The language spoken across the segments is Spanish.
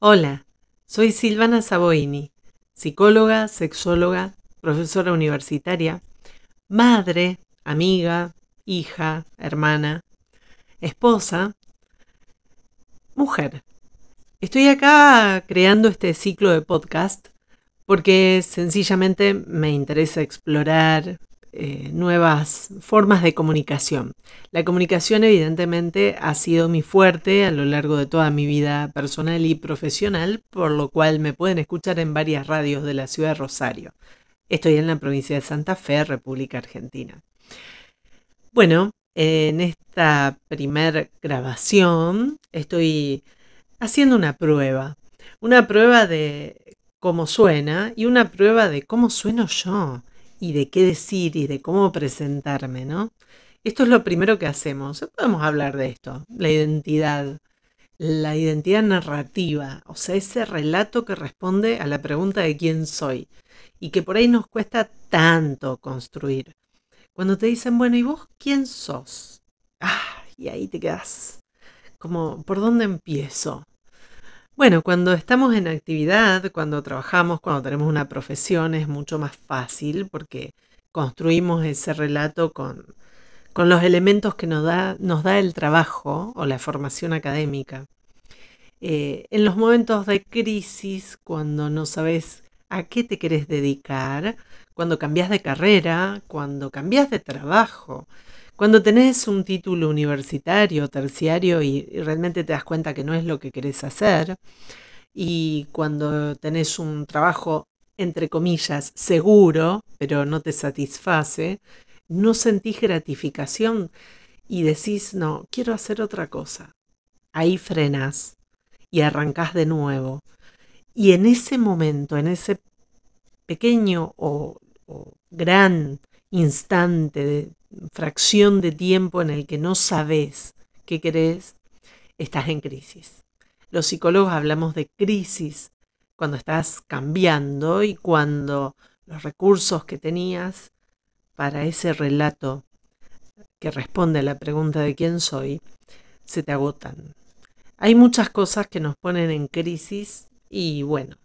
Hola, soy Silvana Saboini, psicóloga, sexóloga, profesora universitaria, madre, amiga, hija, hermana, esposa, mujer. Estoy acá creando este ciclo de podcast porque sencillamente me interesa explorar eh, nuevas formas de comunicación. La comunicación evidentemente ha sido mi fuerte a lo largo de toda mi vida personal y profesional, por lo cual me pueden escuchar en varias radios de la ciudad de Rosario. Estoy en la provincia de Santa Fe, República Argentina. Bueno, en esta primer grabación estoy haciendo una prueba, una prueba de cómo suena y una prueba de cómo sueno yo y de qué decir y de cómo presentarme, ¿no? Esto es lo primero que hacemos. Podemos hablar de esto, la identidad, la identidad narrativa, o sea, ese relato que responde a la pregunta de quién soy y que por ahí nos cuesta tanto construir. Cuando te dicen, bueno, ¿y vos quién sos? Ah, y ahí te quedas como, ¿por dónde empiezo? Bueno, cuando estamos en actividad, cuando trabajamos, cuando tenemos una profesión, es mucho más fácil porque construimos ese relato con, con los elementos que nos da, nos da el trabajo o la formación académica. Eh, en los momentos de crisis, cuando no sabes a qué te querés dedicar, cuando cambias de carrera, cuando cambias de trabajo, cuando tenés un título universitario, terciario y, realmente te das cuenta que no es lo que querés hacer, y cuando tenés un trabajo, entre comillas, seguro, pero no te satisface, no sentís gratificación y decís, no, quiero hacer otra cosa. Ahí frenás y arrancás de nuevo. Y en ese momento, en ese pequeño o, o gran instante de, fracción de tiempo en el que no sabes qué querés, estás en crisis. Los psicólogos hablamos de crisis cuando estás cambiando y cuando los recursos que tenías para ese relato que responde a la pregunta de quién soy se te agotan. Hay muchas cosas que nos ponen en crisis y bueno,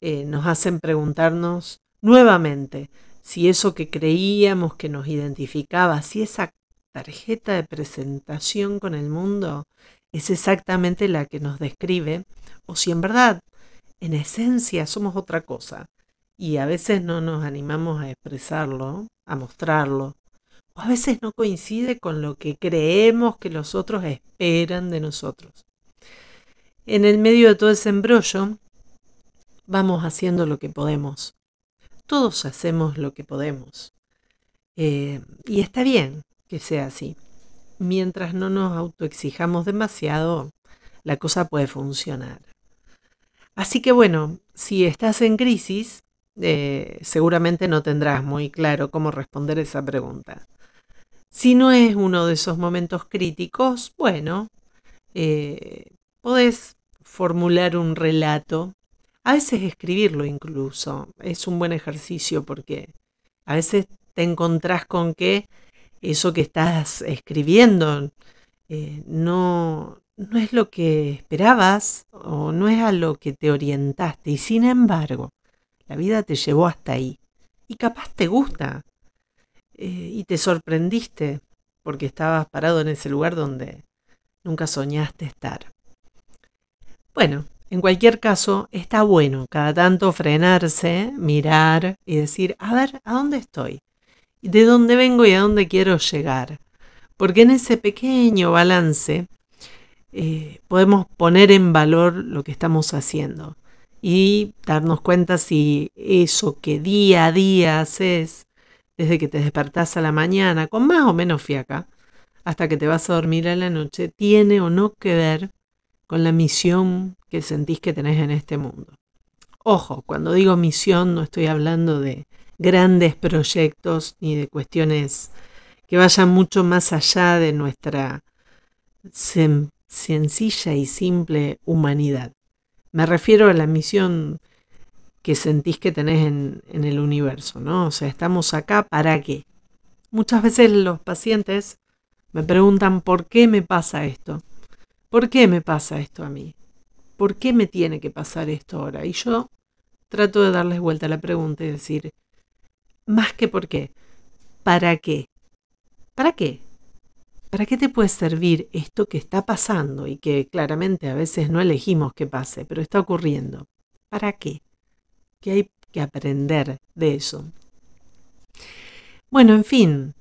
eh, nos hacen preguntarnos nuevamente si eso que creíamos que nos identificaba, si esa tarjeta de presentación con el mundo es exactamente la que nos describe, o si en verdad, en esencia, somos otra cosa, y a veces no nos animamos a expresarlo, a mostrarlo, o a veces no coincide con lo que creemos que los otros esperan de nosotros. En el medio de todo ese embrollo, vamos haciendo lo que podemos todos hacemos lo que podemos. Eh, y está bien que sea así. Mientras no nos autoexijamos demasiado, la cosa puede funcionar. Así que bueno, si estás en crisis, eh, seguramente no tendrás muy claro cómo responder esa pregunta. Si no es uno de esos momentos críticos, bueno, eh, podés formular un relato a veces escribirlo incluso es un buen ejercicio porque a veces te encontrás con que eso que estás escribiendo eh, no, no es lo que esperabas o no es a lo que te orientaste y sin embargo la vida te llevó hasta ahí y capaz te gusta eh, y te sorprendiste porque estabas parado en ese lugar donde nunca soñaste estar. Bueno, en cualquier caso, está bueno cada tanto frenarse, mirar y decir, a ver, ¿a dónde estoy? ¿De dónde vengo y a dónde quiero llegar? Porque en ese pequeño balance eh, podemos poner en valor lo que estamos haciendo y darnos cuenta si eso que día a día haces, desde que te despertás a la mañana, con más o menos fiaca, hasta que te vas a dormir a la noche, tiene o no que ver con la misión que sentís que tenés en este mundo. Ojo, cuando digo misión no estoy hablando de grandes proyectos ni de cuestiones que vayan mucho más allá de nuestra sencilla y simple humanidad. Me refiero a la misión que sentís que tenés en, en, el universo, ¿no? O sea, estamos acá para qué. Muchas veces los pacientes me preguntan por qué me pasa esto. ¿Por qué me pasa esto a mí? ¿por qué me tiene que pasar esto ahora? Y yo trato de darles vuelta a la pregunta y decir, más que por qué, ¿para qué? ¿Para qué? ¿Para qué te puede servir esto que está pasando y que claramente a veces no elegimos que pase, pero está ocurriendo? ¿Para qué? ¿Qué hay que aprender de eso? Bueno, en fin,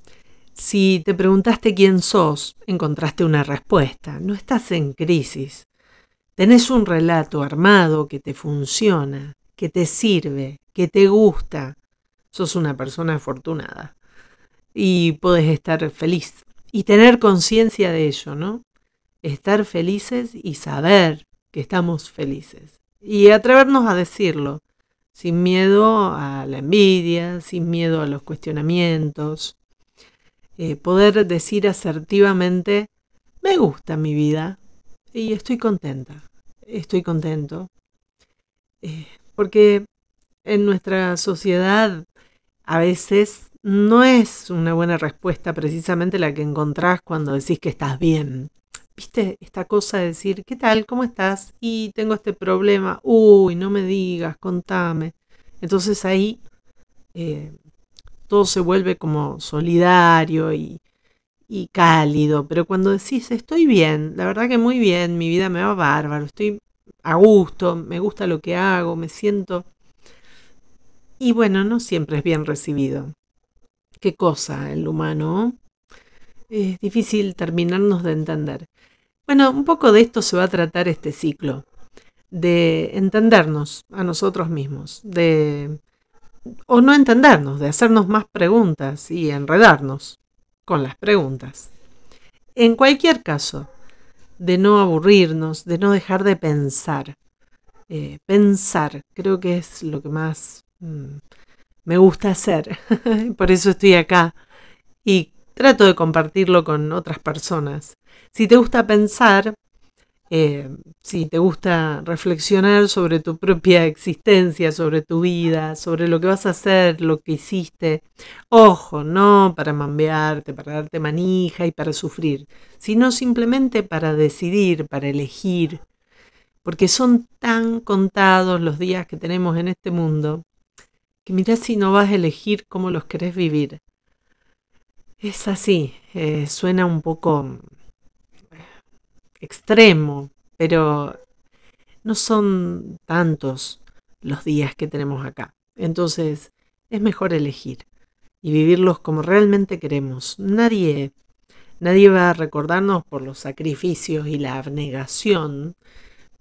si te preguntaste quién sos, encontraste una respuesta. No estás en crisis. Tenés un relato armado que te funciona, que te sirve, que te gusta. Sos una persona afortunada. Y puedes estar feliz. Y tener conciencia de ello, ¿no? Estar felices y saber que estamos felices. Y atrevernos a decirlo, sin miedo a la envidia, sin miedo a los cuestionamientos. Eh, poder decir asertivamente, me gusta mi vida y estoy contenta, estoy contento. Eh, porque en nuestra sociedad a veces no es una buena respuesta precisamente la que encontrás cuando decís que estás bien. ¿Viste esta cosa de decir, ¿qué tal? ¿Cómo estás? Y tengo este problema. Uy, no me digas, contame. Entonces ahí eh, todo se vuelve como solidario y, cálido. Pero cuando decís, estoy bien, la verdad que muy bien, mi vida me va bárbaro, estoy a gusto, me gusta lo que hago, me siento... Y bueno, no siempre es bien recibido. Qué cosa el humano. Es difícil terminarnos de entender. Bueno, un poco de esto se va a tratar este ciclo, de entendernos a nosotros mismos, de o no entendernos, de hacernos más preguntas y enredarnos con las preguntas. En cualquier caso, de no aburrirnos, de no dejar de pensar. Eh, pensar, creo que es lo que más mm, me gusta hacer. Por eso estoy acá y trato de compartirlo con otras personas. Si te gusta pensar, eh, si te gusta reflexionar sobre tu propia existencia, sobre tu vida, sobre lo que vas a hacer, lo que hiciste, ojo, no para mambearte, para darte manija y para sufrir, sino simplemente para decidir, para elegir, porque son tan contados los días que tenemos en este mundo, que mirá si no vas a elegir cómo los querés vivir. Es así, eh, suena un poco extremo, pero no son tantos los días que tenemos acá. Entonces es mejor elegir y vivirlos como realmente queremos. Nadie, nadie va a recordarnos por los sacrificios y la abnegación,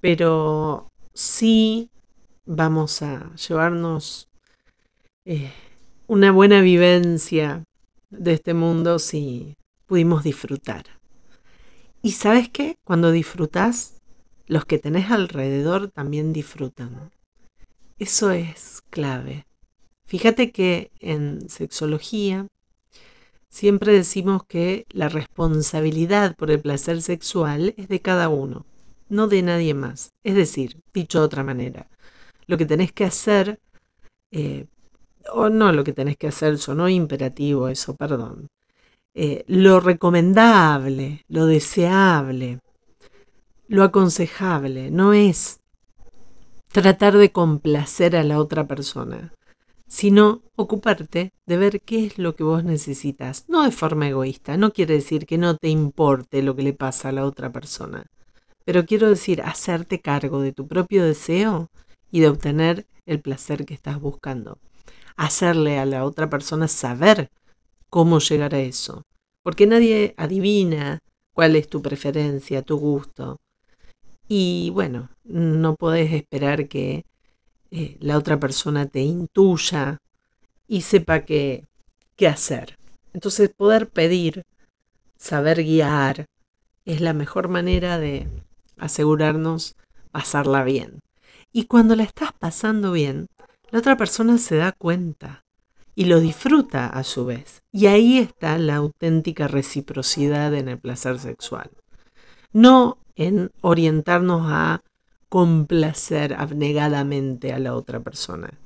pero sí vamos a llevarnos eh, una buena vivencia de este mundo si pudimos disfrutar. Y sabes qué? Cuando disfrutas, los que tenés alrededor también disfrutan. Eso es clave. Fíjate que en sexología siempre decimos que la responsabilidad por el placer sexual es de cada uno, no de nadie más. Es decir, dicho de otra manera, lo que tenés que hacer, eh, o no lo que tenés que hacer, sonó imperativo eso, perdón, eh, lo recomendable, lo deseable, lo aconsejable, no es tratar de complacer a la otra persona, sino ocuparte de ver qué es lo que vos necesitas, no de forma egoísta, no quiere decir que no te importe lo que le pasa a la otra persona, pero quiero decir hacerte cargo de tu propio deseo y de obtener el placer que estás buscando. Hacerle a la otra persona saber cómo llegar a eso. Porque nadie adivina cuál es tu preferencia, tu gusto. Y bueno, no podés esperar que eh, la otra persona te intuya y sepa qué, qué hacer. Entonces poder pedir, saber guiar, es la mejor manera de asegurarnos pasarla bien. Y cuando la estás pasando bien, la otra persona se da cuenta y lo disfruta a su vez. Y ahí está la auténtica reciprocidad en el placer sexual. No en orientarnos a complacer abnegadamente a la otra persona,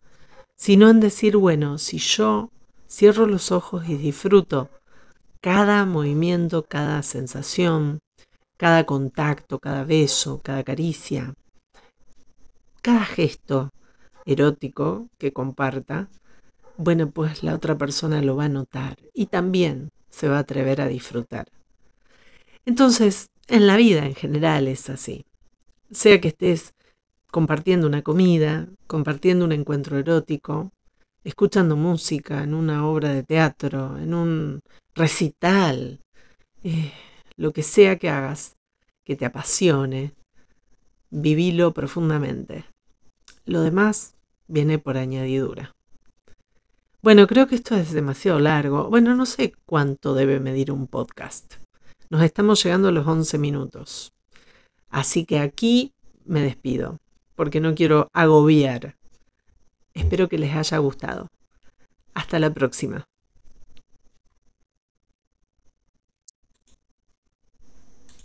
sino en decir, bueno, si yo cierro los ojos y disfruto cada movimiento, cada sensación, cada contacto, cada beso, cada caricia, cada gesto erótico que comparta, bueno, pues la otra persona lo va a notar y también se va a atrever a disfrutar. Entonces, en la vida en general es así. Sea que estés compartiendo una comida, compartiendo un encuentro erótico, escuchando música en una obra de teatro, en un recital, eh, lo que sea que hagas, que te apasione, vivilo profundamente. Lo demás viene por añadidura. Bueno, creo que esto es demasiado largo. Bueno, no sé cuánto debe medir un podcast. Nos estamos llegando a los 11 minutos. Así que aquí me despido, porque no quiero agobiar. Espero que les haya gustado. Hasta la próxima.